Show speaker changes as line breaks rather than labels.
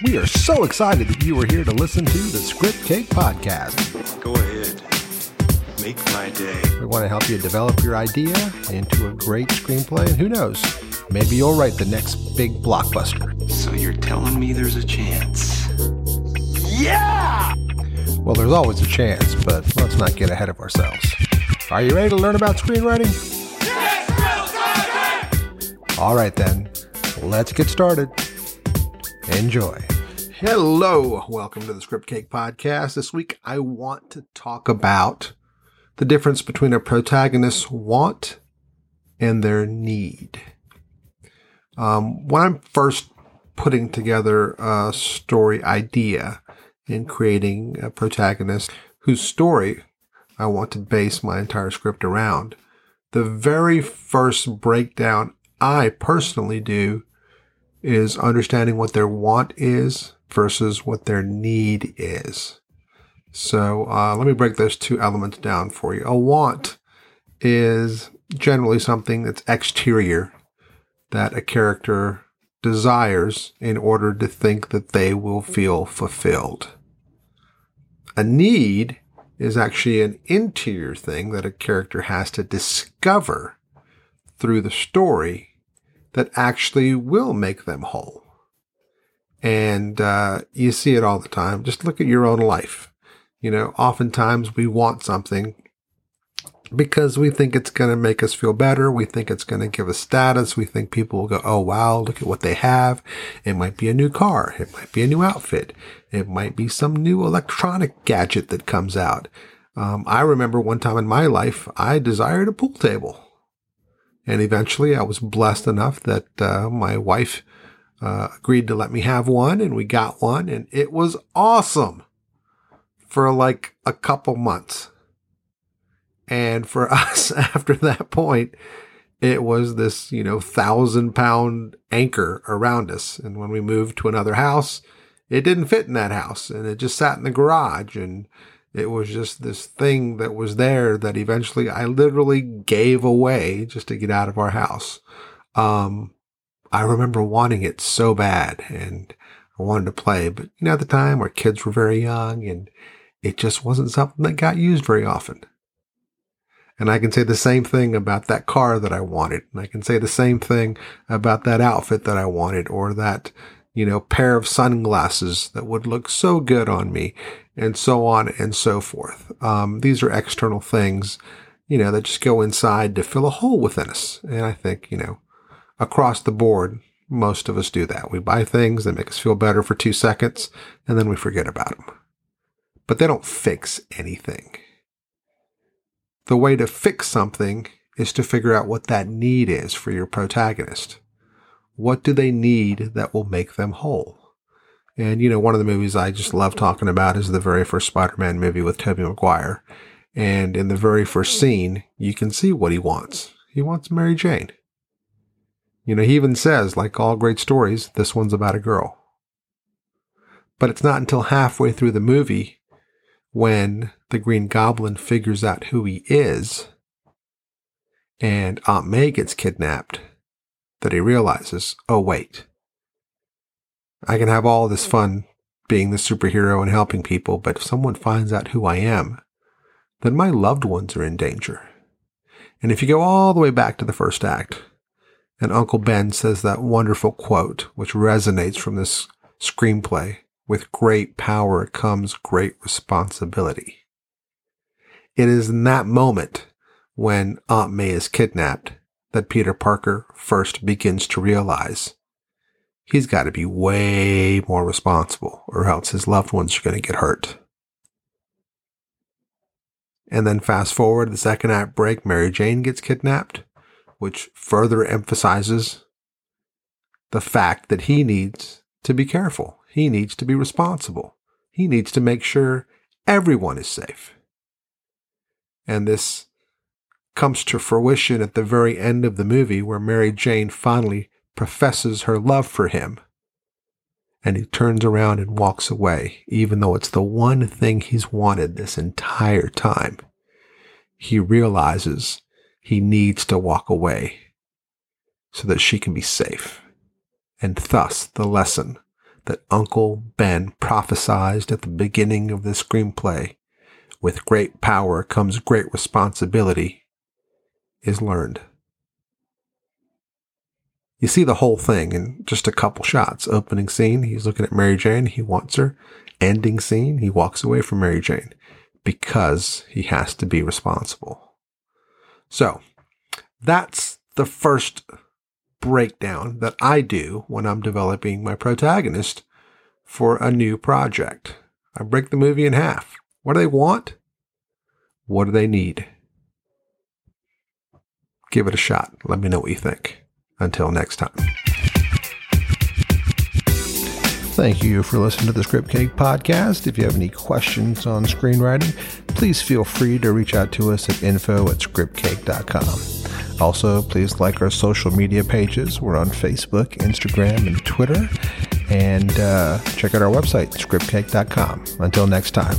We are so excited that you are here to listen to the Script Cake Podcast.
Go ahead. Make my day.
We want to help you develop your idea into a great screenplay, and who knows, maybe you'll write the next big blockbuster.
So you're telling me there's a chance? Yeah!
Well, there's always a chance, but let's not get ahead of ourselves. Are you ready to learn about screenwriting? Yes, All right, then, let's get started. Enjoy. Hello, welcome to the Script Cake Podcast. This week, I want to talk about the difference between a protagonist's want and their need. Um, when I'm first putting together a story idea and creating a protagonist whose story I want to base my entire script around, the very first breakdown I personally do is understanding what their want is versus what their need is. So uh, let me break those two elements down for you. A want is generally something that's exterior that a character desires in order to think that they will feel fulfilled. A need is actually an interior thing that a character has to discover through the story that actually will make them whole. And uh, you see it all the time. Just look at your own life. You know, oftentimes we want something because we think it's going to make us feel better. We think it's going to give us status. We think people will go, oh, wow, look at what they have. It might be a new car. It might be a new outfit. It might be some new electronic gadget that comes out. Um, I remember one time in my life, I desired a pool table. And eventually I was blessed enough that uh, my wife uh, agreed to let me have one and we got one and it was awesome for like a couple months. And for us, after that point, it was this, you know, thousand pound anchor around us. And when we moved to another house, it didn't fit in that house and it just sat in the garage. And it was just this thing that was there that eventually I literally gave away just to get out of our house. Um, I remember wanting it so bad and I wanted to play, but you know, at the time our kids were very young and it just wasn't something that got used very often. And I can say the same thing about that car that I wanted. And I can say the same thing about that outfit that I wanted or that, you know, pair of sunglasses that would look so good on me and so on and so forth. Um, these are external things, you know, that just go inside to fill a hole within us. And I think, you know, across the board, most of us do that. We buy things that make us feel better for two seconds and then we forget about them. But they don't fix anything. The way to fix something is to figure out what that need is for your protagonist. What do they need that will make them whole? And, you know, one of the movies I just love talking about is the very first Spider-Man movie with Tobey Maguire. And in the very first scene, you can see what he wants. He wants Mary Jane. You know, he even says, like all great stories, this one's about a girl. But it's not until halfway through the movie when the Green Goblin figures out who he is and Aunt May gets kidnapped that he realizes, oh, wait, I can have all this fun being the superhero and helping people, but if someone finds out who I am, then my loved ones are in danger. And if you go all the way back to the first act, and Uncle Ben says that wonderful quote, which resonates from this screenplay with great power comes great responsibility. It is in that moment when Aunt May is kidnapped that Peter Parker first begins to realize he's got to be way more responsible or else his loved ones are going to get hurt. And then fast forward the second act break, Mary Jane gets kidnapped, which further emphasizes the fact that he needs to be careful. He needs to be responsible. He needs to make sure everyone is safe. And this comes to fruition at the very end of the movie where Mary Jane finally professes her love for him. And he turns around and walks away, even though it's the one thing he's wanted this entire time. He realizes he needs to walk away so that she can be safe. And thus the lesson that Uncle Ben prophesied at the beginning of the screenplay with great power comes great responsibility is learned. You see the whole thing in just a couple shots. Opening scene, he's looking at Mary Jane, he wants her. Ending scene, he walks away from Mary Jane because he has to be responsible. So that's the first breakdown that I do when I'm developing my protagonist for a new project. I break the movie in half. What do they want? What do they need? Give it a shot. Let me know what you think. Until next time. Thank you for listening to the Script Cake podcast. If you have any questions on screenwriting, please feel free to reach out to us at info at scriptcake.com. Also, please like our social media pages. We're on Facebook, Instagram, and Twitter. And uh, check out our website, scriptcake.com. Until next time.